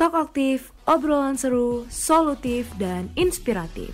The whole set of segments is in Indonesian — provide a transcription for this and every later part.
Talk aktif, obrolan seru, solutif, dan inspiratif.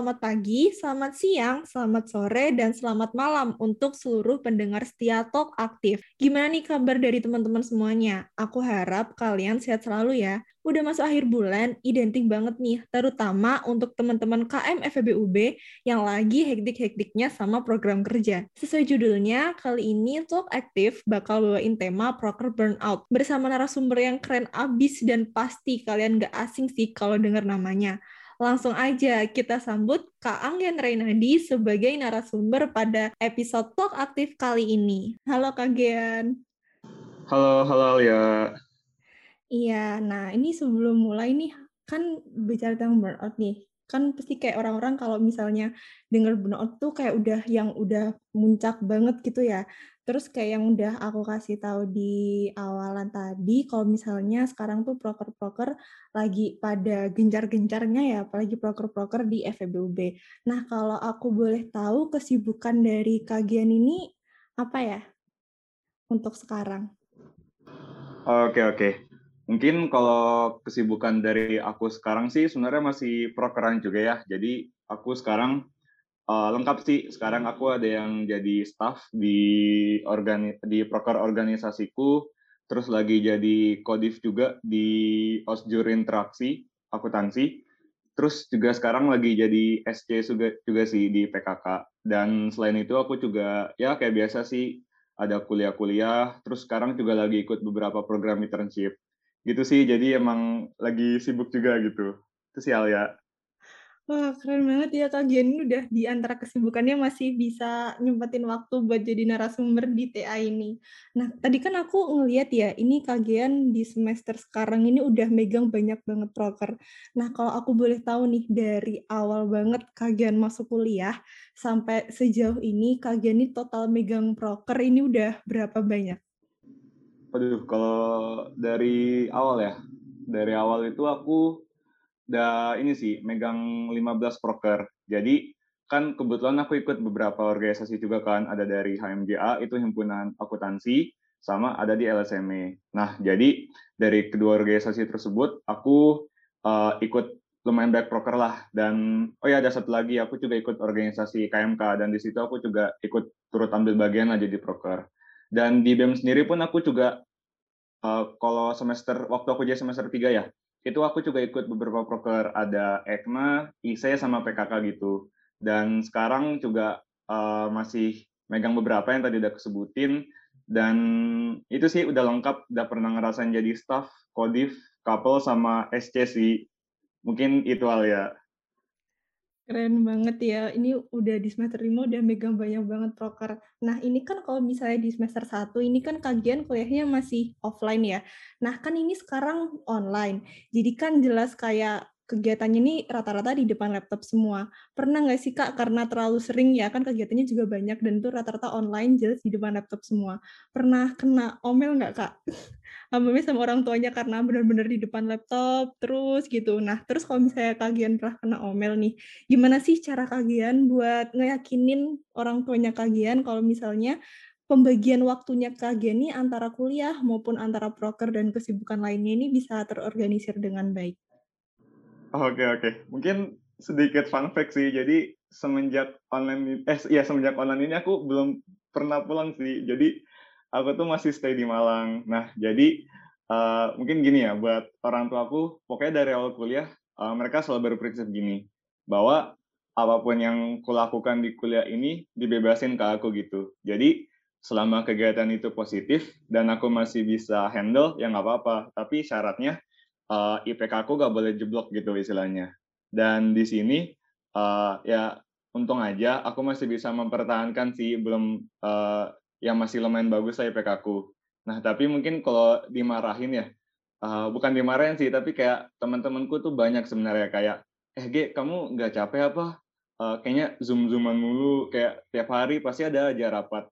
Selamat pagi, selamat siang, selamat sore, dan selamat malam untuk seluruh pendengar setia Talk Aktif. Gimana nih kabar dari teman-teman semuanya? Aku harap kalian sehat selalu ya. Udah masuk akhir bulan, identik banget nih, terutama untuk teman-teman KM FEBUB yang lagi hektik-hektiknya sama program kerja. Sesuai judulnya, kali ini Talk Aktif bakal bawain tema Proker Burnout bersama narasumber yang keren abis dan pasti kalian gak asing sih kalau dengar namanya. Langsung aja kita sambut Kak Anggen Reynadi sebagai narasumber pada episode Talk Aktif kali ini. Halo Kak Gian. Halo, halo ya. Iya, nah ini sebelum mulai nih, kan bicara tentang burnout nih, kan pasti kayak orang-orang kalau misalnya dengar burnout tuh kayak udah yang udah muncak banget gitu ya. Terus kayak yang udah aku kasih tahu di awalan tadi, kalau misalnya sekarang tuh proker-proker lagi pada gencar-gencarnya ya, apalagi proker-proker di FEBUB. Nah, kalau aku boleh tahu kesibukan dari kagian ini apa ya untuk sekarang? Oke, oke. Mungkin kalau kesibukan dari aku sekarang sih sebenarnya masih prokeran juga ya. Jadi aku sekarang uh, lengkap sih. Sekarang aku ada yang jadi staff di organi di proker organisasiku, terus lagi jadi kodif juga di osjur interaksi akuntansi. Terus juga sekarang lagi jadi SC juga juga sih di PKK. Dan selain itu aku juga ya kayak biasa sih ada kuliah-kuliah. Terus sekarang juga lagi ikut beberapa program internship. Gitu sih. Jadi emang lagi sibuk juga gitu. Itu sih Alia. Wah, keren banget ya Kak Gian udah di antara kesibukannya masih bisa nyempetin waktu buat jadi narasumber di TA ini. Nah, tadi kan aku ngeliat ya, ini Kak Gian di semester sekarang ini udah megang banyak banget proker. Nah, kalau aku boleh tahu nih, dari awal banget Kak Gian masuk kuliah, sampai sejauh ini Kak Gian ini total megang proker ini udah berapa banyak? Aduh, kalau dari awal ya, dari awal itu aku udah ini sih megang 15 proker. Jadi kan kebetulan aku ikut beberapa organisasi juga kan, ada dari HMJA itu himpunan akuntansi sama ada di LSME. Nah, jadi dari kedua organisasi tersebut aku uh, ikut lumayan banyak proker lah dan oh ya ada satu lagi aku juga ikut organisasi KMK dan di situ aku juga ikut turut ambil bagian lah jadi proker. Dan di BEM sendiri pun aku juga uh, kalau semester waktu aku jadi semester 3 ya, itu aku juga ikut beberapa proker ada EKMA, ISE sama PKK gitu. Dan sekarang juga uh, masih megang beberapa yang tadi udah kesebutin dan itu sih udah lengkap, udah pernah ngerasain jadi staff, kodif, couple sama SC sih. Mungkin itu hal ya. Keren banget ya. Ini udah di semester 5 udah megang banyak banget proker. Nah, ini kan kalau misalnya di semester 1 ini kan kajian kuliahnya masih offline ya. Nah, kan ini sekarang online. Jadi kan jelas kayak kegiatannya ini rata-rata di depan laptop semua. Pernah nggak sih Kak, karena terlalu sering ya, kan kegiatannya juga banyak dan itu rata-rata online jelas di depan laptop semua. Pernah kena omel nggak Kak? Ambilnya sama orang tuanya karena benar-benar di depan laptop terus gitu. Nah, terus kalau misalnya kagian pernah kena omel nih, gimana sih cara kagian buat ngeyakinin orang tuanya kagian kalau misalnya pembagian waktunya kagian nih antara kuliah maupun antara proker dan kesibukan lainnya ini bisa terorganisir dengan baik? Oke oke, mungkin sedikit fun fact sih. Jadi semenjak online eh ya semenjak online ini aku belum pernah pulang sih. Jadi aku tuh masih stay di Malang. Nah jadi uh, mungkin gini ya buat orang tua aku, pokoknya dari awal kuliah uh, mereka selalu berprinsip gini bahwa apa pun yang kulakukan di kuliah ini dibebasin ke aku gitu. Jadi selama kegiatan itu positif dan aku masih bisa handle ya nggak apa-apa. Tapi syaratnya uh, eh, IPK aku gak boleh jeblok gitu istilahnya. Dan di sini uh, ya untung aja aku masih bisa mempertahankan sih belum uh, yang masih lumayan bagus lah IPK aku. Nah tapi mungkin kalau dimarahin ya uh, bukan dimarahin sih tapi kayak teman-temanku tuh banyak sebenarnya kayak eh G kamu nggak capek apa? Uh, kayaknya zoom zooman mulu kayak tiap hari pasti ada aja rapat.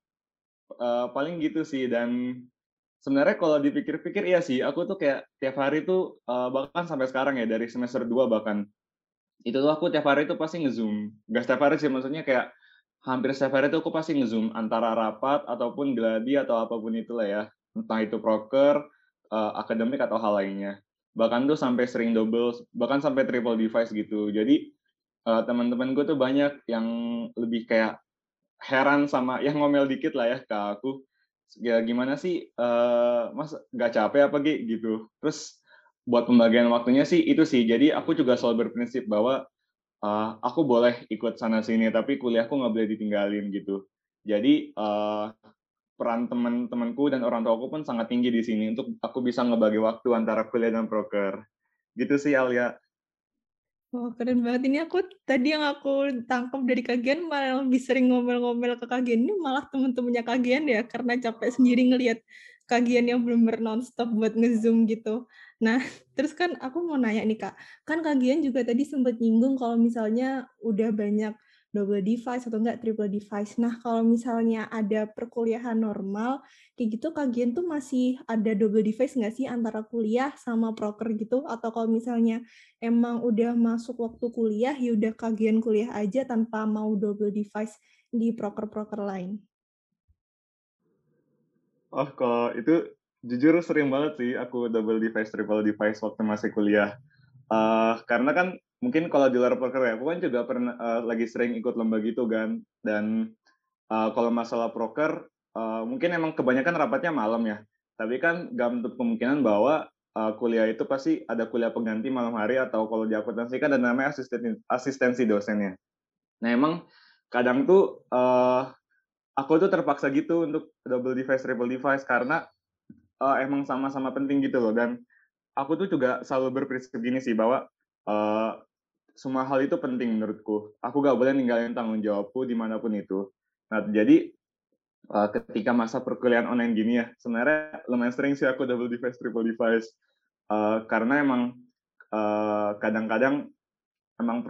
Uh, paling gitu sih dan sebenarnya kalau dipikir-pikir iya sih, aku tuh kayak tiap hari tuh uh, bahkan sampai sekarang ya dari semester 2 bahkan itu tuh aku tiap hari tuh pasti ngezoom. Gak setiap hari sih maksudnya kayak hampir setiap hari tuh aku pasti ngezoom antara rapat ataupun gladi atau apa pun itulah ya. Entah itu proker, uh, akademik atau hal lainnya. Bahkan tuh sampai sering double, bahkan sampai triple device gitu. Jadi uh, teman-teman gue tuh banyak yang lebih kayak heran sama yang ngomel dikit lah ya ke aku ya gimana sih uh, mas nggak capek apa gitu. Terus buat pembagian waktunya sih itu sih. Jadi aku juga selalu berprinsip bahwa uh, aku boleh ikut sana sini tapi kuliahku nggak boleh ditinggalin gitu. Jadi uh, peran teman-temanku dan orang tuaku pun sangat tinggi di sini untuk aku bisa ngebagi waktu antara kuliah dan proker. Gitu sih Alia Wah, keren banget. Ini aku tadi yang aku tangkap dari kagian malah lebih sering ngomel-ngomel ke kagian ini malah temen-temennya kagian ya, karena capek sendiri ngelihat kagian yang belum nonstop buat nge-Zoom gitu. Nah, terus kan aku mau nanya nih Kak, kan kagian juga tadi sempat nyinggung kalau misalnya udah banyak double device atau enggak triple device. Nah, kalau misalnya ada perkuliahan normal, kayak gitu kagian tuh masih ada double device nggak sih antara kuliah sama proker gitu? Atau kalau misalnya emang udah masuk waktu kuliah, ya udah kagian kuliah aja tanpa mau double device di proker-proker lain? Oh, kalau itu jujur sering banget sih aku double device, triple device waktu masih kuliah. Uh, karena kan mungkin kalau di luar proker ya, aku kan juga pernah uh, lagi sering ikut lomba gitu kan. Dan uh, kalau masalah proker, uh, mungkin emang kebanyakan rapatnya malam ya. Tapi kan gak menutup kemungkinan bahwa uh, kuliah itu pasti ada kuliah pengganti malam hari atau kalau di akuntansi kan ada namanya asisten, asistensi dosennya. Nah emang kadang tuh uh, aku tuh terpaksa gitu untuk double device, triple device karena uh, emang sama-sama penting gitu loh. Dan aku tuh juga selalu berprinsip gini sih bahwa uh, semua hal itu penting menurutku. Aku gak boleh ninggalin tanggung jawabku di mana pun itu. Nah, jadi uh, ketika masa perkuliahan online gini ya, sebenarnya lumayan sering sih aku double device, triple device. Uh, karena emang kadang-kadang uh, emang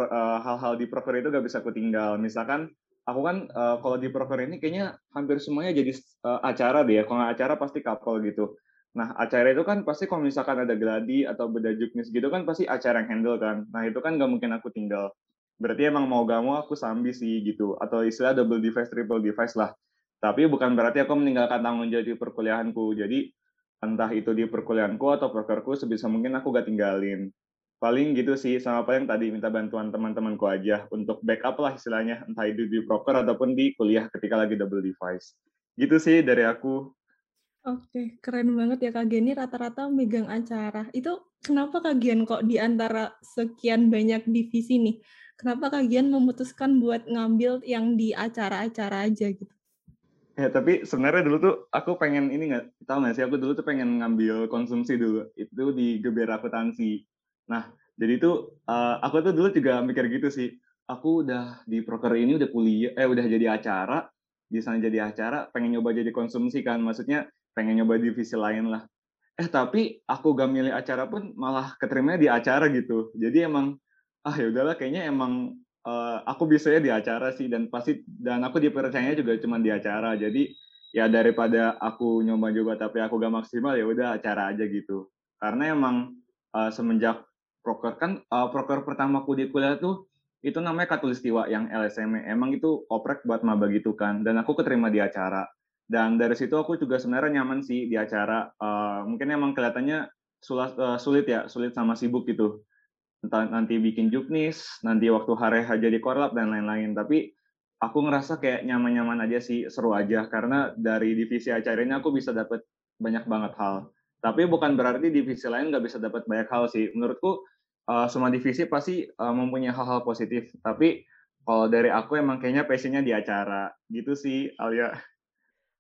hal-hal di proker itu gak bisa aku tinggal. Misalkan aku kan uh, kalau di proker ini kayaknya hampir semuanya jadi uh, acara deh ya. Kalau acara pasti couple gitu. Nah, acara itu kan pasti kalau misalkan ada gladi atau beda juknis gitu kan pasti acara yang handle kan. Nah, itu kan nggak mungkin aku tinggal. Berarti emang mau gak mau aku sambi sih gitu. Atau istilah double device, triple device lah. Tapi bukan berarti aku meninggalkan tanggung jawab di perkuliahanku. Jadi, entah itu di perkuliahanku atau prokerku, sebisa mungkin aku gak tinggalin. Paling gitu sih, sama apa yang tadi minta bantuan teman-temanku aja untuk backup lah istilahnya, entah itu di proker ataupun di kuliah ketika lagi double device. Gitu sih dari aku. Oke, keren banget ya Kak Geni rata-rata megang acara. Itu kenapa Kak Gian kok di antara sekian banyak divisi nih, kenapa Kak Gian memutuskan buat ngambil yang di acara-acara aja gitu? Ya, tapi sebenarnya dulu tuh aku pengen ini nggak tahu nggak sih aku dulu tuh pengen ngambil konsumsi dulu itu di Geber Akuntansi. Nah, jadi itu uh, aku tuh dulu juga mikir gitu sih. Aku udah di proker ini udah kuliah eh udah jadi acara, di sana jadi acara, pengen nyoba jadi konsumsi kan. Maksudnya pengen nyoba divisi lain lah. Eh tapi aku gak milih acara pun malah keterima di acara gitu. Jadi emang ah ya udahlah kayaknya emang uh, aku bisa ya di acara sih. Dan pasti dan aku dipercayanya juga cuma di acara. Jadi ya daripada aku nyoba juga tapi aku gak maksimal ya udah acara aja gitu. Karena emang uh, semenjak proker kan uh, proker pertamaku di kuliah tuh itu namanya katulistiwa yang LSM emang itu oprek buat maba gitu kan. Dan aku keterima di acara dan dari situ aku juga sebenarnya nyaman sih di acara. Uh, mungkin emang kelihatannya sulit, uh, sulit ya sulit sama sibuk gitu. Nanti bikin juknis nanti waktu hari aja di korlap dan lain-lain. Tapi aku ngerasa kayak nyaman-nyaman aja sih seru aja. Karena dari divisi acara ini aku bisa dapat banyak banget hal. Tapi bukan berarti divisi lain nggak bisa dapat banyak hal sih. Menurutku uh, semua divisi pasti uh, mempunyai hal-hal positif. Tapi kalau dari aku emang kayaknya passionnya di acara. Gitu sih Alia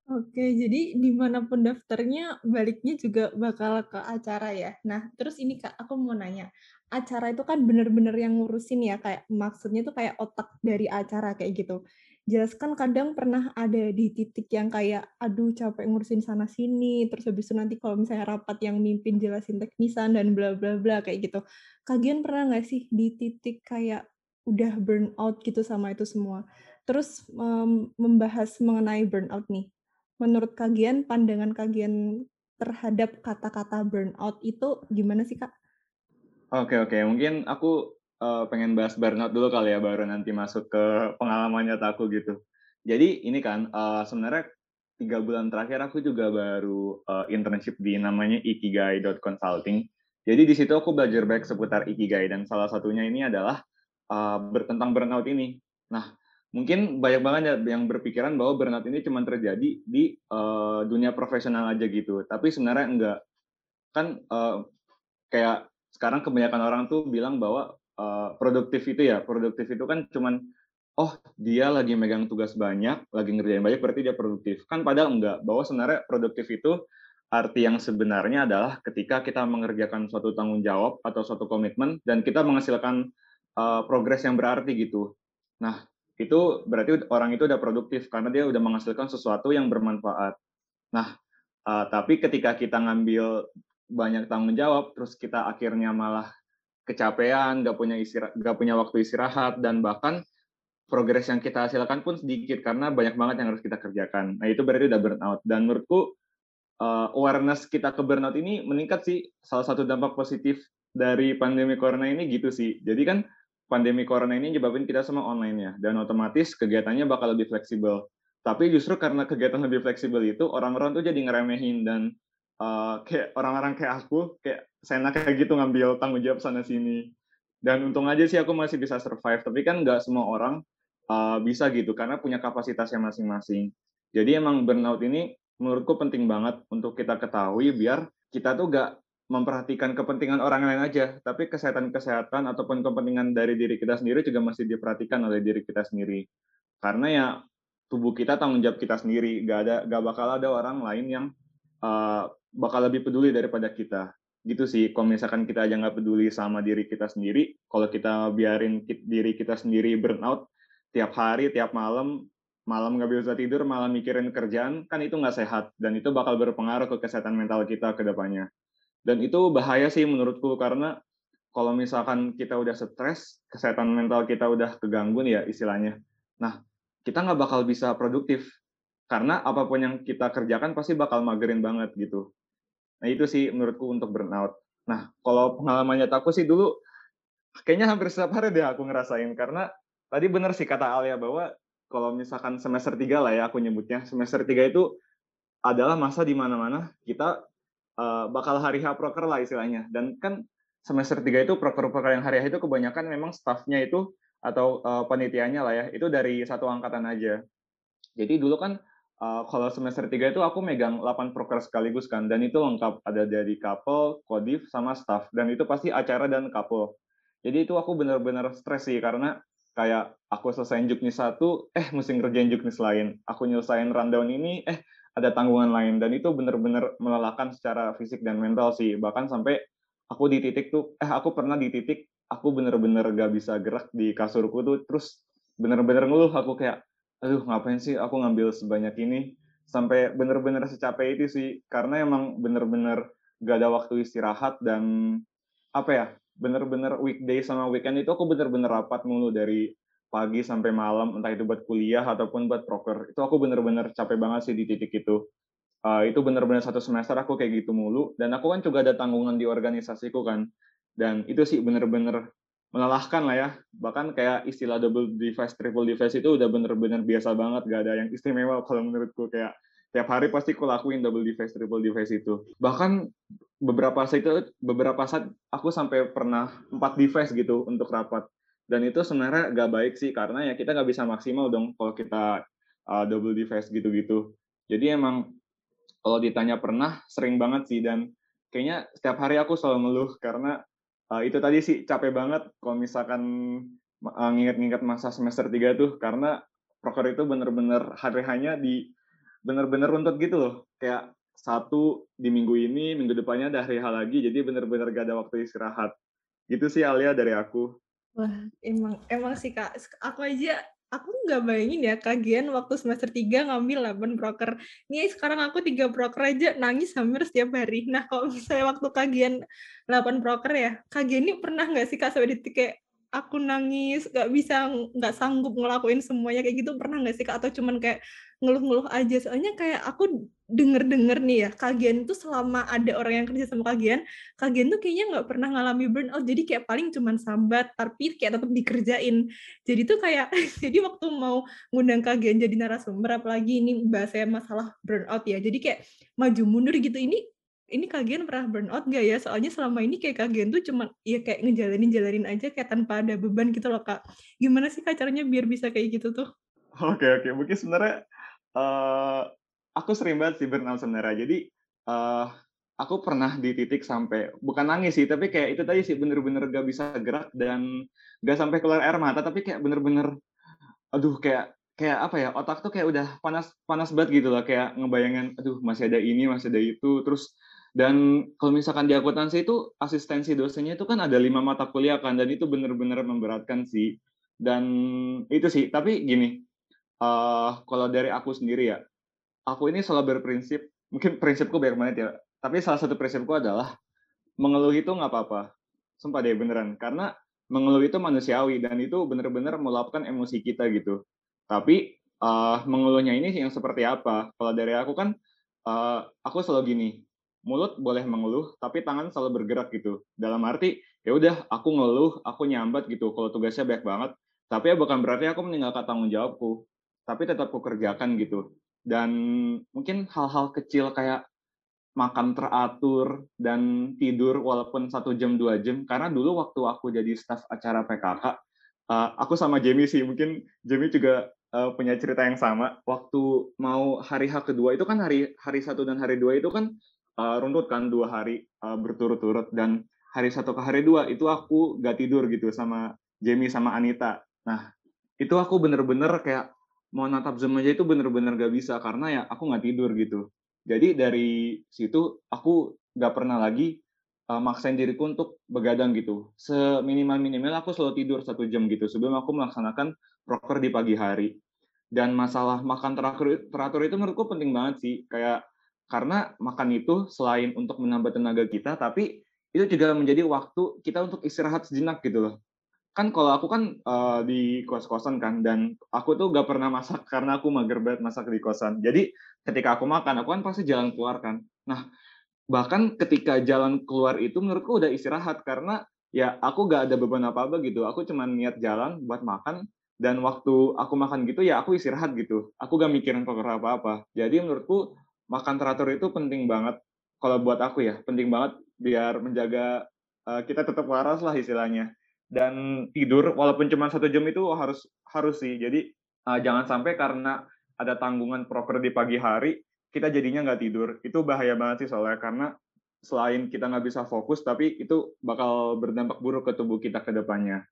Oke, jadi di mana pun daftarnya baliknya juga bakal ke acara ya. Nah, terus ini Kak, aku mau nanya, acara itu kan bener-bener yang ngurusin ya, kayak maksudnya tuh kayak otak dari acara kayak gitu. Jelaskan kadang pernah ada di titik yang kayak, aduh capek ngurusin sana sini, terus habis itu nanti kalau misalnya rapat yang mimpin jelasin teknisan dan bla bla bla kayak gitu. Kagian pernah nggak sih di titik kayak udah burn out gitu sama itu semua? Terus um, membahas mengenai burnout nih menurut kagian, pandangan kagian terhadap kata-kata burnout itu gimana sih Kak? Oke oke, mungkin aku uh, pengen bahas burnout dulu kali ya, baru nanti masuk ke pengalaman nyata aku gitu. Jadi ini kan uh, sebenarnya tiga bulan terakhir aku juga baru uh, internship di namanya ikigai.consulting. Jadi di situ aku belajar baik seputar ikigai dan salah satunya ini adalah uh, bertentang burnout ini. Nah, mungkin banyak banget ya yang berpikiran bahwa burnout ini cuma terjadi di uh, dunia profesional aja gitu. Tapi sebenarnya enggak. Kan uh, kayak sekarang kebanyakan orang tuh bilang bahwa uh, produktif itu ya, produktif itu kan cuman oh dia lagi megang tugas banyak, lagi ngerjain banyak berarti dia produktif. Kan padahal enggak, bahwa sebenarnya produktif itu arti yang sebenarnya adalah ketika kita mengerjakan suatu tanggung jawab atau suatu komitmen dan kita menghasilkan uh, progres yang berarti gitu. Nah, itu berarti orang itu udah produktif karena dia udah menghasilkan sesuatu yang bermanfaat. Nah, uh, tapi ketika kita ngambil banyak tanggung jawab, terus kita akhirnya malah kecapean, gak punya istirahat, gak punya waktu istirahat, dan bahkan progres yang kita hasilkan pun sedikit karena banyak banget yang harus kita kerjakan. Nah itu berarti udah burnout. Dan menurutku uh, awareness kita ke burnout ini meningkat sih. Salah satu dampak positif dari pandemi corona ini gitu sih. Jadi kan pandemi corona ini nyebabin kita semua online ya, dan otomatis kegiatannya bakal lebih fleksibel. Tapi justru karena kegiatan lebih fleksibel itu, orang-orang tuh jadi ngeremehin dan uh, kayak orang-orang kayak aku, kayak saya kayak gitu ngambil tanggung jawab sana sini. Dan untung aja sih aku masih bisa survive, tapi kan nggak semua orang uh, bisa gitu karena punya kapasitasnya masing-masing. Jadi emang burnout ini menurutku penting banget untuk kita ketahui biar kita tuh nggak memperhatikan kepentingan orang lain aja, tapi kesehatan-kesehatan ataupun kepentingan dari diri kita sendiri juga masih diperhatikan oleh diri kita sendiri. Karena ya tubuh kita tanggung jawab kita sendiri, gak ada gak bakal ada orang lain yang uh, bakal lebih peduli daripada kita. Gitu sih, kalau misalkan kita aja nggak peduli sama diri kita sendiri, kalau kita biarin diri kita sendiri burnout tiap hari, tiap malam, malam nggak bisa tidur, malam mikirin kerjaan, kan itu nggak sehat dan itu bakal berpengaruh ke kesehatan mental kita ke depannya. Dan itu bahaya sih menurutku karena kalau misalkan kita udah stres, kesehatan mental kita udah keganggu nih ya istilahnya. Nah, kita nggak bakal bisa produktif karena apa pun yang kita kerjakan pasti bakal magerin banget gitu. Nah itu sih menurutku untuk burnout. Nah kalau pengalaman nyata aku sih dulu kayaknya hampir setiap hari deh aku ngerasain karena tadi bener sih kata Alia bahwa kalau misalkan semester 3 lah ya aku nyebutnya semester 3 itu adalah masa di mana-mana kita uh, bakal hari H proker lah istilahnya. Dan kan semester 3 itu proker-proker yang hari H itu kebanyakan memang staffnya itu atau uh, panitianya lah ya, itu dari satu angkatan aja. Jadi dulu kan uh, kalau semester 3 itu aku megang 8 proker sekaligus kan, dan itu lengkap. Ada dari couple, kodif, sama staff. Dan itu pasti acara dan couple. Jadi itu aku benar-benar stres sih, karena kayak aku selesai juknis satu, eh mesti ngerjain juknis lain. Aku nyelesain rundown ini, eh ada tanggungan lain. Dan itu benar-benar melelahkan secara fisik dan mental sih. Bahkan sampai aku di titik tuh eh aku pernah di titik aku bener-bener gak bisa gerak di kasurku tuh. Terus bener-bener ngeluh. Aku kayak aduh ngapain sih aku ngambil sebanyak ini? Sampai bener-bener secapek itu sih. Karena emang bener-bener gak ada waktu istirahat dan apa ya bener-bener weekday sama weekend itu aku bener-bener rapat mulu dari pagi sampai malam entah itu buat kuliah ataupun buat proker. Itu aku bener-bener capek banget sih di titik itu. Uh, itu bener-bener satu semester aku kayak gitu mulu. Dan aku kan juga ada tanggungan di organisasiku kan. Dan itu sih bener-bener melelahkan lah ya. Bahkan kayak istilah double device triple device itu udah bener-bener biasa banget. Gak ada yang istimewa kalau menurutku. Kayak tiap hari pasti aku lakuin double device triple device itu. Bahkan beberapa saat itu beberapa saat aku sampai pernah empat device gitu untuk rapat dan itu sebenarnya gak baik sih karena ya kita nggak bisa maksimal dong kalau kita uh, double device gitu-gitu. Jadi emang kalau ditanya pernah sering banget sih. Dan kayaknya setiap hari aku selalu ngeluh karena uh, itu tadi sih capek banget kalau misalkan uh, nginget-nginget masa semester 3 tuh. Karena proker itu bener-bener hari hanya di bener-bener runtut gitu loh. Kayak satu di minggu ini minggu depannya ada hari hal lagi jadi bener-bener gak ada waktu istirahat. Gitu sih Alia dari aku Wah, emang emang sih Kak, aku aja aku nggak bayangin ya kagian waktu semester 3 ngambil 8 proker. Nih sekarang aku tiga proker aja nangis hampir setiap hari. Nah kalau misalnya waktu kagian 8 proker ya, kagian ini pernah nggak sih Kak sampai detik kayak aku nangis, nggak bisa, nggak sanggup ngelakuin semuanya kayak gitu, pernah nggak sih Kak? Atau cuman kayak ngeluh-ngeluh aja? Soalnya kayak aku denger-denger nih ya, Kagian tuh selama ada orang yang kerja sama Kagian, Kagian tuh kayaknya nggak pernah ngalami burnout, jadi kayak paling cuman sambat, tapi kayak tetap dikerjain. Jadi tuh kayak, jadi waktu mau ngundang Kagian jadi narasumber, apalagi ini bahasanya masalah burnout ya, jadi kayak maju mundur gitu, ini ini Kagian pernah burnout nggak ya? Soalnya selama ini kayak Kagian tuh cuma ya kayak ngejalanin-jalanin aja kayak tanpa ada beban gitu loh Kak. Gimana sih Kak caranya biar bisa kayak gitu tuh? Oke oke, mungkin sebenarnya uh, aku sering banget sih burnout sebenarnya. Jadi uh, aku pernah di titik sampai bukan nangis sih, tapi kayak itu tadi sih bener-bener gak bisa gerak dan gak sampai keluar air mata, tapi kayak bener-bener, aduh kayak kayak apa ya otak tuh kayak udah panas panas banget gitu loh. Kayak ngebayangin aduh masih ada ini masih ada itu. Terus dan kalau misalkan di akuntansi itu asistensi dosennya itu kan ada lima mata kuliah kan dan itu bener-bener memberatkan sih. Dan itu sih tapi gini uh, kalau dari aku sendiri ya aku ini selalu berprinsip, mungkin prinsipku banyak banget ya, tapi salah satu prinsipku adalah mengeluh itu nggak apa-apa. Sumpah deh beneran, karena mengeluh itu manusiawi dan itu bener-bener meluapkan emosi kita gitu. Tapi uh, mengeluhnya ini yang seperti apa? Kalau dari aku kan, uh, aku selalu gini, mulut boleh mengeluh, tapi tangan selalu bergerak gitu. Dalam arti, ya udah aku ngeluh, aku nyambat gitu. Kalau tugasnya banyak banget, tapi ya bukan berarti aku meninggalkan tanggung jawabku, tapi tetap aku kerjakan gitu dan mungkin hal-hal kecil kayak makan teratur dan tidur walaupun satu jam dua jam karena dulu waktu aku jadi staf acara PKK uh, eh, aku sama Jamie sih mungkin Jamie juga uh, punya cerita yang sama. Waktu mau hari H kedua itu kan hari hari satu dan hari dua itu kan uh, runtut kan dua hari uh, berturut-turut. Dan hari satu ke hari dua itu aku gak tidur gitu sama Jamie sama Anita. Nah itu aku bener-bener kayak mau natap Zoom aja itu bener-bener gak bisa karena ya aku nggak tidur gitu. Jadi dari situ aku gak pernah lagi uh, maksain diriku untuk begadang gitu. Seminimal minimal aku selalu tidur satu jam gitu sebelum aku melaksanakan proker di pagi hari. Dan masalah makan teratur, teratur itu menurutku penting banget sih. Kayak karena makan itu selain untuk menambah tenaga kita, tapi itu juga menjadi waktu kita untuk istirahat sejenak gitu loh kan kalau aku kan uh, di kos-kosan kan dan aku tuh gak pernah masak karena aku mager banget masak di kosan. Jadi ketika aku makan aku kan pasti jalan keluar kan. Nah bahkan ketika jalan keluar itu menurutku udah istirahat karena ya aku gak ada beban apa-apa gitu. Aku cuma niat jalan buat makan dan waktu aku makan gitu ya aku istirahat gitu. Aku gak mikirin pokoknya apa-apa. Jadi menurutku makan teratur itu penting banget. Kalau buat aku ya penting banget biar menjaga uh, kita tetap waras lah istilahnya dan tidur walaupun cuma satu jam itu harus harus sih. Jadi uh, jangan sampai karena ada tanggungan proker di pagi hari kita jadinya nggak tidur. Itu bahaya banget sih soalnya karena selain kita nggak bisa fokus tapi itu bakal berdampak buruk ke tubuh kita ke depannya.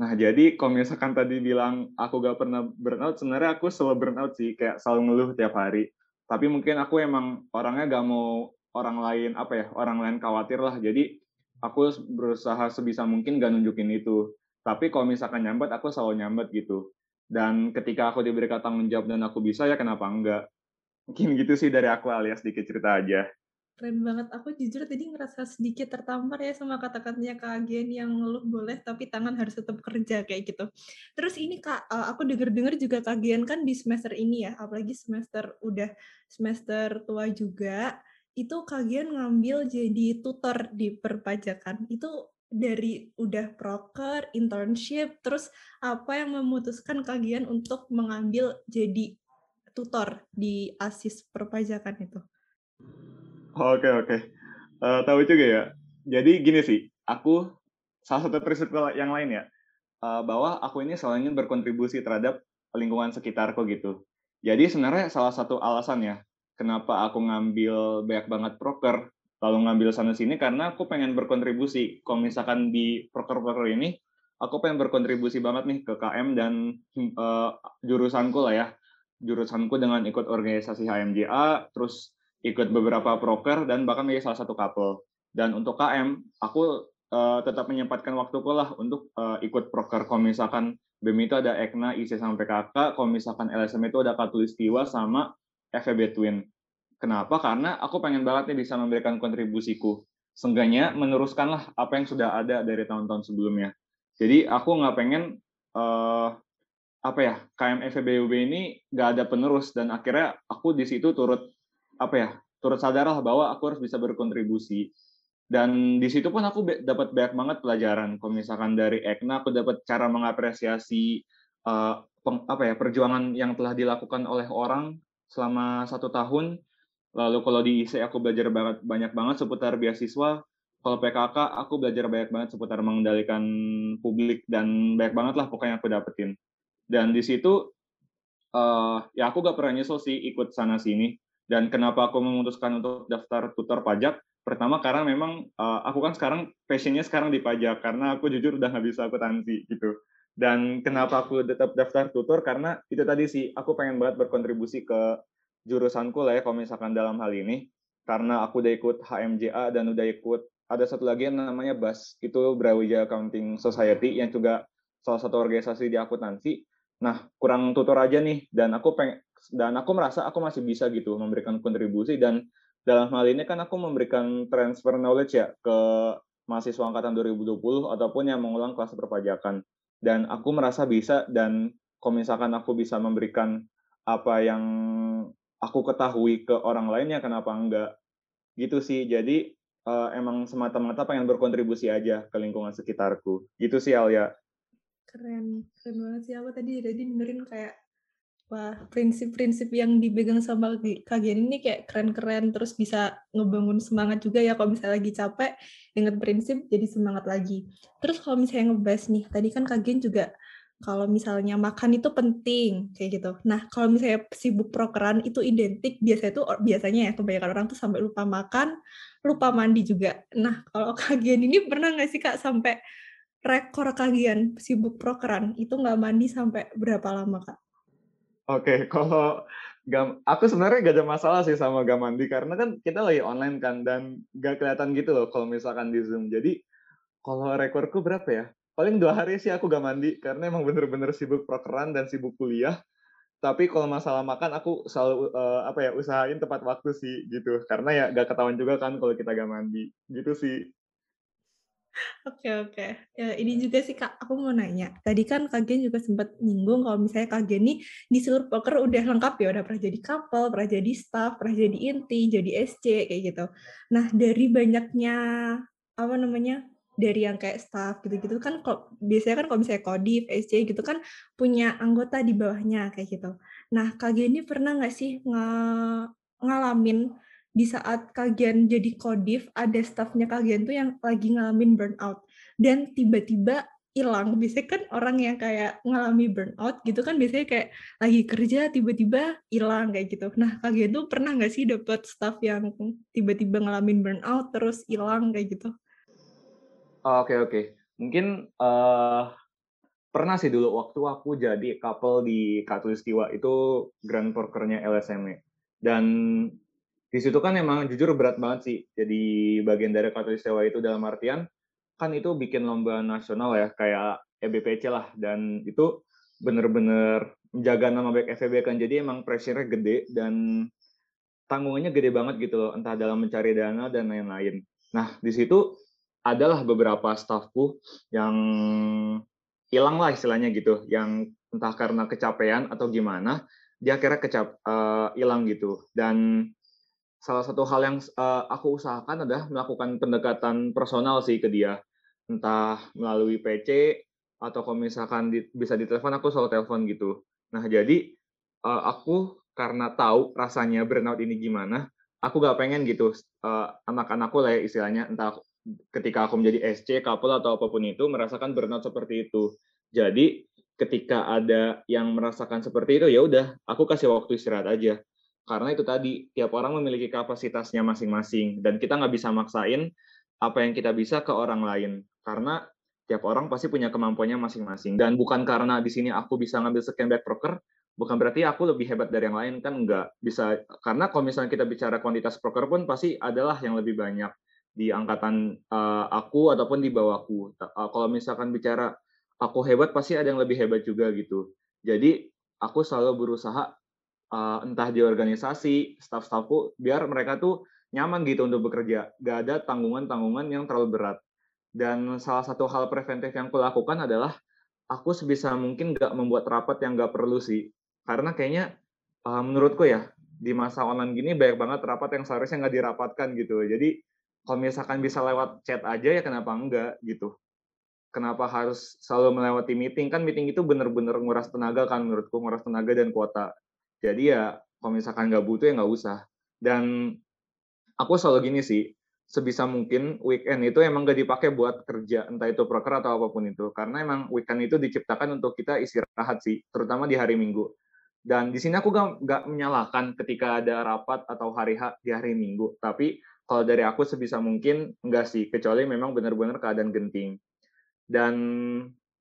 Nah jadi kalau misalkan tadi bilang aku gak pernah burnout sebenarnya aku selalu burnout sih kayak selalu ngeluh tiap hari. Tapi mungkin aku emang orangnya gak mau orang lain apa ya orang lain khawatir lah. Jadi aku berusaha sebisa mungkin gak nunjukin itu. Tapi kalau misalkan nyambat, aku selalu nyambat gitu. Dan ketika aku diberi tanggung jawab dan aku bisa, ya kenapa enggak? Mungkin gitu sih dari aku alias sedikit cerita aja. Keren banget. Aku jujur tadi ngerasa sedikit tertampar ya sama kata-katanya Kak Agen yang ngeluh boleh, tapi tangan harus tetap kerja kayak gitu. Terus ini Kak, eh, aku denger-denger juga Kak Agen kan di semester ini ya, apalagi semester udah semester tua juga, itu kalian ngambil jadi tutor di perpajakan. Itu dari udah proker, internship, terus apa yang memutuskan kalian untuk mengambil jadi tutor di ASIS perpajakan itu? Oke, oke. Uh, tahu juga ya. Jadi gini sih, aku salah satu prinsip yang lain ya, uh, bahwa aku ini selalu ingin berkontribusi terhadap lingkungan sekitarku gitu. Jadi sebenarnya salah satu alasan ya, kenapa aku ngambil banyak banget proker lalu ngambil sana sini karena aku pengen berkontribusi. Kalau misalkan di proker-proker ini aku pengen berkontribusi banget nih ke KM dan uh, jurusanku lah ya. Jurusanku dengan ikut organisasi HMJA terus ikut beberapa proker dan bahkan menjadi salah satu couple. Dan untuk KM aku uh, tetap menyempatkan waktuku lah untuk uh, ikut proker. Kalau misalkan BEM itu ada EKNA, IC sampai KK, kalau misalkan LSM itu ada Katulistiwa sama FEB Twin. Kenapa? Karena aku pengen banget nih bisa memberikan kontribusiku. Seenggaknya meneruskanlah apa yang sudah ada dari tahun-tahun sebelumnya. Jadi aku nggak pengen uh, apa ya KM FEBUB ini nggak ada penerus dan akhirnya aku di situ turut apa ya turut sadar lah bahwa aku harus bisa berkontribusi dan di situ pun aku dapat banyak banget pelajaran kalau misalkan dari Ekna aku dapat cara mengapresiasi uh, peng, apa ya perjuangan yang telah dilakukan oleh orang selama satu tahun lalu kalau di IC aku belajar banget banyak banget seputar beasiswa kalau PKK aku belajar banyak banget seputar mengendalikan publik dan banyak banget lah pokoknya aku dapetin. Dan di situ uh, ya aku gak pernah nyesel sih ikut sana sini. Dan kenapa aku memutuskan untuk daftar tutor pajak? Pertama karena memang uh, aku kan sekarang passionnya sekarang di pajak karena aku jujur udah nggak bisa akuntansi gitu dan kenapa aku tetap daftar tutor karena itu tadi sih aku pengen banget berkontribusi ke jurusanku lah ya kalau misalkan dalam hal ini karena aku udah ikut HMJA dan udah ikut ada satu lagi yang namanya BAS, itu Brawijaya Accounting Society yang juga salah satu organisasi di akuntansi. Nah, kurang tutor aja nih dan aku peng dan aku merasa aku masih bisa gitu memberikan kontribusi dan dalam hal ini kan aku memberikan transfer knowledge ya ke mahasiswa angkatan 2020 ataupun yang mengulang kelas perpajakan. Dan aku merasa bisa dan kalau misalkan aku bisa memberikan apa yang aku ketahui ke orang lain ya kenapa enggak gitu sih jadi uh, emang semata-mata pengen berkontribusi aja ke lingkungan sekitarku. Gitu sih Alia. Keren, keren banget sih aku tadi jadi dengerin kayak wah prinsip-prinsip yang dipegang sama kagian ini kayak keren-keren terus bisa ngebangun semangat juga ya kalau misalnya lagi capek inget prinsip jadi semangat lagi. Terus kalau misalnya ngebahas nih tadi kan kagian juga kalau misalnya makan itu penting kayak gitu. Nah, kalau misalnya sibuk prokeran itu identik biasanya tuh biasanya ya kebanyakan orang tuh sampai lupa makan, lupa mandi juga. Nah, kalau kagian ini pernah nggak sih Kak sampai rekor kagian sibuk prokeran itu nggak mandi sampai berapa lama Kak? Oke, kalau gak, aku sebenarnya gak ada masalah sih sama gak mandi karena kan kita lagi online kan dan gak kelihatan gitu loh kalau misalkan di Zoom. Jadi kalau rekorku berapa ya? paling dua hari sih aku gak mandi karena emang bener-bener sibuk prokeran dan sibuk kuliah tapi kalau masalah makan aku selalu uh, apa ya usahain tepat waktu sih gitu karena ya gak ketahuan juga kan kalau kita gak mandi gitu sih Oke oke. Ya, ini juga sih Kak, aku mau nanya. Tadi kan Kak Gen juga sempat nyinggung kalau misalnya Kak Gen ini di seluruh poker udah lengkap ya, udah pernah jadi couple, pernah jadi staff, pernah jadi inti, jadi SC kayak gitu. Nah, dari banyaknya apa namanya dari yang kayak staff gitu-gitu kan kok biasanya kan kalau misalnya Kodif, SC gitu kan punya anggota di bawahnya kayak gitu. Nah, kalian ini pernah nggak sih ng ngalamin di saat kalian jadi Kodif ada staffnya kalian tuh yang lagi ngalamin burnout dan tiba-tiba hilang. Biasanya kan orang yang kayak ngalami burnout gitu kan biasanya kayak lagi kerja tiba-tiba hilang kayak gitu. Nah, kalian tuh pernah nggak sih dapat staff yang tiba-tiba ngalamin burnout terus hilang kayak gitu? Oke oke. Mungkin uh, pernah sih dulu waktu aku jadi couple di Katulistiwa itu grand porkernya LSME. Dan di situ kan emang jujur berat banget sih jadi bagian dari Katulistiwa itu dalam artian kan itu bikin lomba nasional ya kayak EBPC lah dan itu bener-bener menjaga nama baik FEB kan jadi emang pressure-nya gede dan tanggungannya gede banget gitu loh entah dalam mencari dana dan lain-lain. Nah di situ adalah beberapa staffku yang hilang lah istilahnya gitu, yang entah karena kecapean atau gimana, dia akhirnya kecap eh, hilang uh, gitu. Dan salah satu hal yang uh, aku usahakan adalah melakukan pendekatan personal sih ke dia, entah melalui PC atau kalau misalkan di, bisa ditelepon aku selalu telepon gitu. Nah jadi uh, aku karena tahu rasanya burnout ini gimana, aku gak pengen gitu uh, anak-anakku lah ya istilahnya entah ketika aku menjadi SC, couple atau apa pun itu merasakan burnout seperti itu. Jadi ketika ada yang merasakan seperti itu ya udah aku kasih waktu istirahat aja. Karena itu tadi tiap orang memiliki kapasitasnya masing-masing dan kita nggak bisa maksain apa yang kita bisa ke orang lain karena tiap orang pasti punya kemampuannya masing-masing dan bukan karena di sini aku bisa ngambil sekian back broker bukan berarti aku lebih hebat dari yang lain kan enggak bisa karena kalau misalnya kita bicara kuantitas broker pun pasti adalah yang lebih banyak di angkatan uh, aku ataupun di bawahku. Uh, kalau misalkan bicara aku hebat pasti ada yang lebih hebat juga gitu. Jadi aku selalu berusaha uh, entah di organisasi, staff-staffku biar mereka tuh nyaman gitu untuk bekerja. Gak ada tanggungan-tanggungan yang terlalu berat. Dan salah satu hal preventif yang aku lakukan adalah aku sebisa mungkin gak membuat rapat yang gak perlu sih. Karena kayaknya uh, menurutku ya, di masa online gini banyak banget rapat yang seharusnya nggak dirapatkan gitu. Jadi kalau misalkan bisa lewat chat aja ya kenapa enggak gitu. Kenapa harus selalu melewati meeting? Kan meeting itu bener-bener nguras tenaga kan menurutku, nguras tenaga dan kuota. Jadi ya kalau misalkan nggak butuh ya nggak usah. Dan aku selalu gini sih, sebisa mungkin weekend itu emang gak dipakai buat kerja, entah itu proker atau apa pun itu. Karena emang weekend itu diciptakan untuk kita istirahat sih, terutama di hari Minggu. Dan di sini aku gak, gak menyalahkan ketika ada rapat atau hari H di hari Minggu. Tapi kalau dari aku sebisa mungkin enggak sih, kecuali memang benar-benar keadaan genting. Dan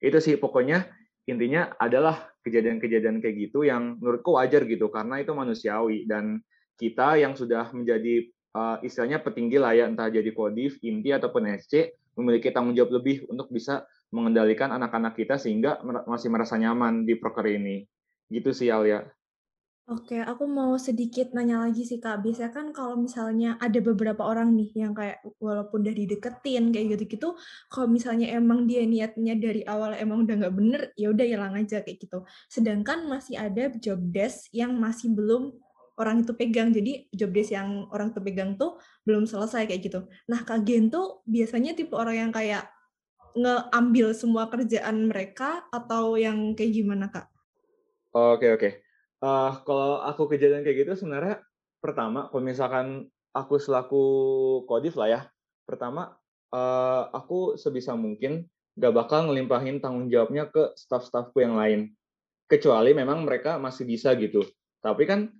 itu sih pokoknya intinya adalah kejadian-kejadian kayak gitu yang menurutku wajar gitu karena itu manusiawi dan kita yang sudah menjadi uh, istilahnya petinggi lah ya, entah jadi kodif, inti ataupun SC, memiliki tanggung jawab lebih untuk bisa mengendalikan anak-anak kita sehingga mer masih merasa nyaman di proker ini. Gitu sih Alia. Oke, aku mau sedikit nanya lagi sih Kak. Biasanya kan kalau misalnya ada beberapa orang nih yang kayak walaupun udah dideketin kayak gitu-gitu, kalau misalnya emang dia niatnya dari awal emang udah nggak bener, ya udah hilang aja kayak gitu. Sedangkan masih ada job desk yang masih belum orang itu pegang. Jadi job desk yang orang itu pegang tuh belum selesai kayak gitu. Nah, Kak Gen tuh biasanya tipe orang yang kayak ngeambil semua kerjaan mereka atau yang kayak gimana, Kak? Oke, oke. Uh, kalau aku kejadian kayak gitu sebenarnya pertama kalau misalkan aku selaku kodif lah ya, pertama uh, aku sebisa mungkin gak bakal ngelimpahin tanggung jawabnya ke staff-staffku yang lain. Kecuali memang mereka masih bisa gitu. Tapi kan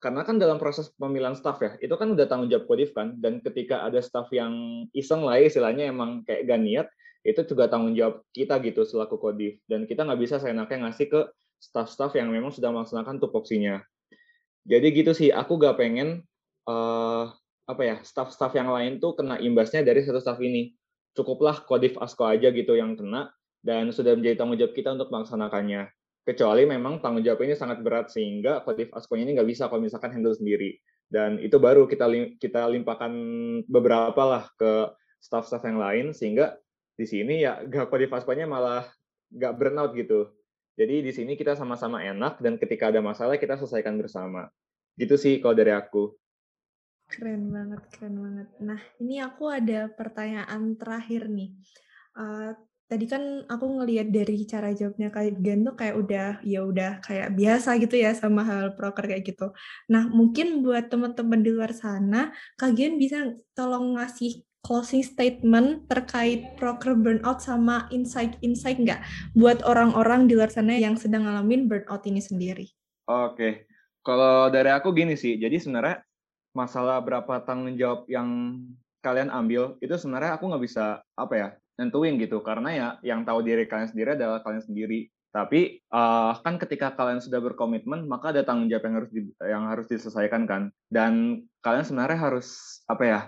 karena kan dalam proses pemilihan staff ya, itu kan udah tanggung jawab kodif kan, dan ketika ada staff yang iseng lah ya, istilahnya emang kayak gak niat, itu juga tanggung jawab kita gitu selaku kodif, dan kita nggak bisa seenaknya ngasih ke staff-staff yang memang sudah melaksanakan tupoksinya. Jadi gitu sih, aku gak pengen uh, apa ya staff-staff yang lain tuh kena imbasnya dari satu staff ini. Cukuplah kodif asko aja gitu yang kena, dan sudah menjadi tanggung jawab kita untuk melaksanakannya kecuali memang tanggung jawab ini sangat berat sehingga Kotif Askonya ini nggak bisa kalau misalkan handle sendiri dan itu baru kita kita limpahkan beberapa lah ke staff-staff yang lain sehingga di sini ya gak Kotif Askonya malah nggak burnout gitu jadi di sini kita sama-sama enak dan ketika ada masalah kita selesaikan bersama. Gitu sih kalau dari aku. Keren banget keren banget. Nah ini aku ada pertanyaan terakhir nih. Uh, Tadi kan aku ngelihat dari cara jawabnya Kak Gen tuh kayak udah ya udah kayak biasa gitu ya sama hal proker kayak gitu. Nah, mungkin buat teman-teman di luar sana, Kak Gen bisa tolong ngasih closing statement terkait proker burnout sama insight-insight nggak buat orang-orang di luar sana yang sedang ngalamin burnout ini sendiri? Oke, kalau dari aku gini sih, jadi sebenarnya masalah berapa tanggung jawab yang kalian ambil itu sebenarnya aku nggak bisa apa ya nentuin gitu. Karena ya yang tahu diri kalian sendiri adalah kalian sendiri. Tapi uh, kan ketika kalian sudah berkomitmen maka ada tanggung jawab yang harus di, yang harus diselesaikan kan. Dan kalian sebenarnya harus apa ya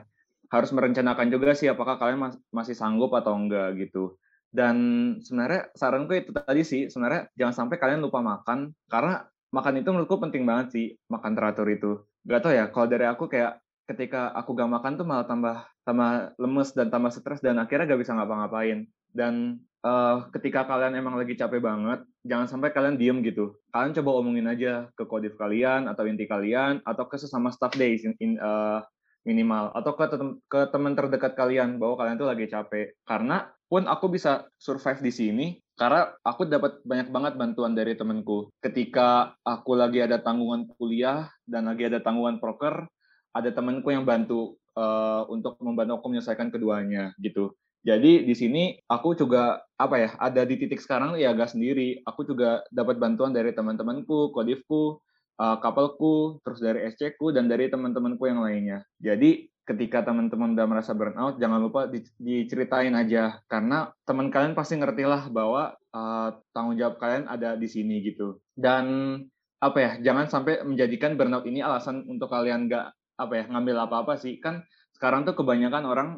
harus merencanakan juga sih apakah kalian mas, masih sanggup atau enggak gitu. Dan sebenarnya saranku itu tadi sih sebenarnya jangan sampai kalian lupa makan karena makan itu menurutku penting banget sih makan teratur itu. Gak tau ya kalau dari aku kayak ketika aku gak makan tuh malah tambah tambah lemes dan tambah stres dan akhirnya gak bisa ngapa-ngapain. Dan uh, ketika kalian emang lagi capek banget jangan sampai kalian diem gitu. Kalian coba omongin aja ke kodif kalian atau inti kalian atau ke sesama staff day in, in, uh, minimal atau ke tem ke teman terdekat kalian bahwa kalian tuh lagi capek karena pun aku bisa survive di sini karena aku dapat banyak banget bantuan dari temanku ketika aku lagi ada tanggungan kuliah dan lagi ada tanggungan proker ada temanku yang bantu uh, untuk membantu aku menyelesaikan keduanya gitu. Jadi di sini aku juga apa ya ada di titik sekarang ya gak sendiri. Aku juga dapat bantuan dari teman-temanku, kodifku, uh, kapalku, terus dari SC ku dan dari teman-temanku yang lainnya. Jadi ketika teman-teman udah merasa burnout, jangan lupa di, diceritain aja karena teman kalian pasti ngerti lah bahwa uh, tanggung jawab kalian ada di sini gitu. Dan apa ya, jangan sampai menjadikan burnout ini alasan untuk kalian gak apa ya ngambil apa-apa sih kan sekarang tuh kebanyakan orang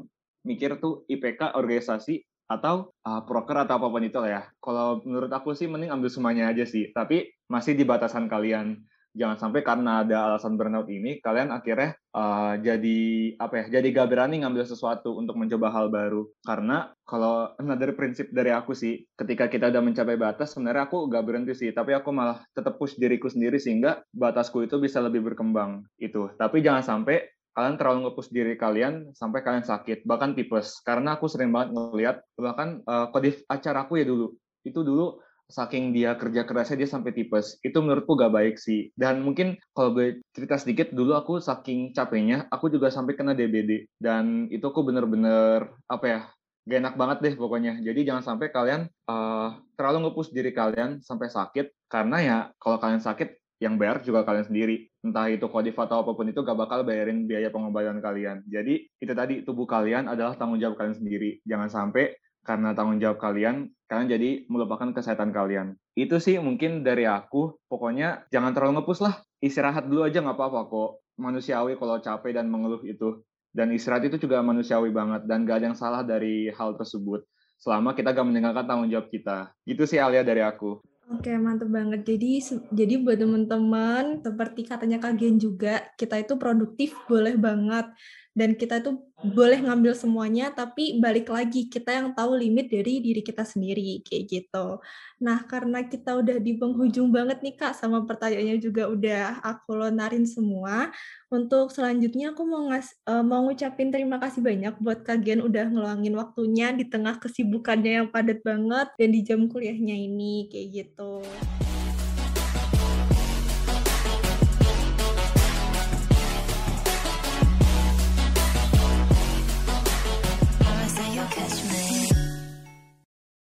mikir tuh IPK organisasi atau uh, proker atau apa pun itu lah ya. Kalau menurut aku sih mending ambil semuanya aja sih, tapi masih di batasan kalian. Jangan sampai karena ada alasan burnout ini kalian akhirnya uh, jadi apa ya jadi gak berani ngambil sesuatu untuk mencoba hal baru. Karena kalau dari prinsip dari aku sih ketika kita udah mencapai batas sebenarnya aku gak berhenti sih. Tapi aku malah tetap push diriku sendiri sehingga batasku itu bisa lebih berkembang. Itu. Tapi jangan sampai kalian terlalu ngepush diri kalian sampai kalian sakit. Bahkan tipes. Karena aku sering banget ngeliat bahkan uh, kodif acara aku ya dulu. Itu dulu saking dia kerja kerasnya dia sampai tipes. Itu menurutku gak baik sih. Dan mungkin kalau gue cerita sedikit dulu aku saking capeknya aku juga sampai kena DBD dan itu aku bener-bener apa ya gak enak banget deh pokoknya. Jadi jangan sampai kalian uh, terlalu ngepush diri kalian sampai sakit. Karena ya kalau kalian sakit yang bayar juga kalian sendiri. Entah itu kodif atau apa pun itu gak bakal bayarin biaya pengobatan kalian. Jadi itu tadi tubuh kalian adalah tanggung jawab kalian sendiri. Jangan sampai karena tanggung jawab kalian, kalian jadi melupakan kesehatan kalian. Itu sih mungkin dari aku. Pokoknya jangan terlalu ngepus lah. Istirahat dulu aja nggak apa-apa kok. Manusiawi kalau capek dan mengeluh itu. Dan istirahat itu juga manusiawi banget. Dan gak ada yang salah dari hal tersebut. Selama kita gak meninggalkan tanggung jawab kita. Gitu sih Alia dari aku. Oke, mantep banget. Jadi jadi buat teman-teman, seperti katanya kagian juga, kita itu produktif boleh banget dan kita itu boleh ngambil semuanya tapi balik lagi kita yang tahu limit dari diri kita sendiri kayak gitu. Nah, karena kita udah di penghujung banget nih Kak sama pertanyaannya juga udah aku lonarin semua. Untuk selanjutnya aku mau ngas uh, mau ngucapin terima kasih banyak buat kagian udah ngeluangin waktunya di tengah kesibukannya yang padat banget dan di jam kuliahnya ini kayak gitu.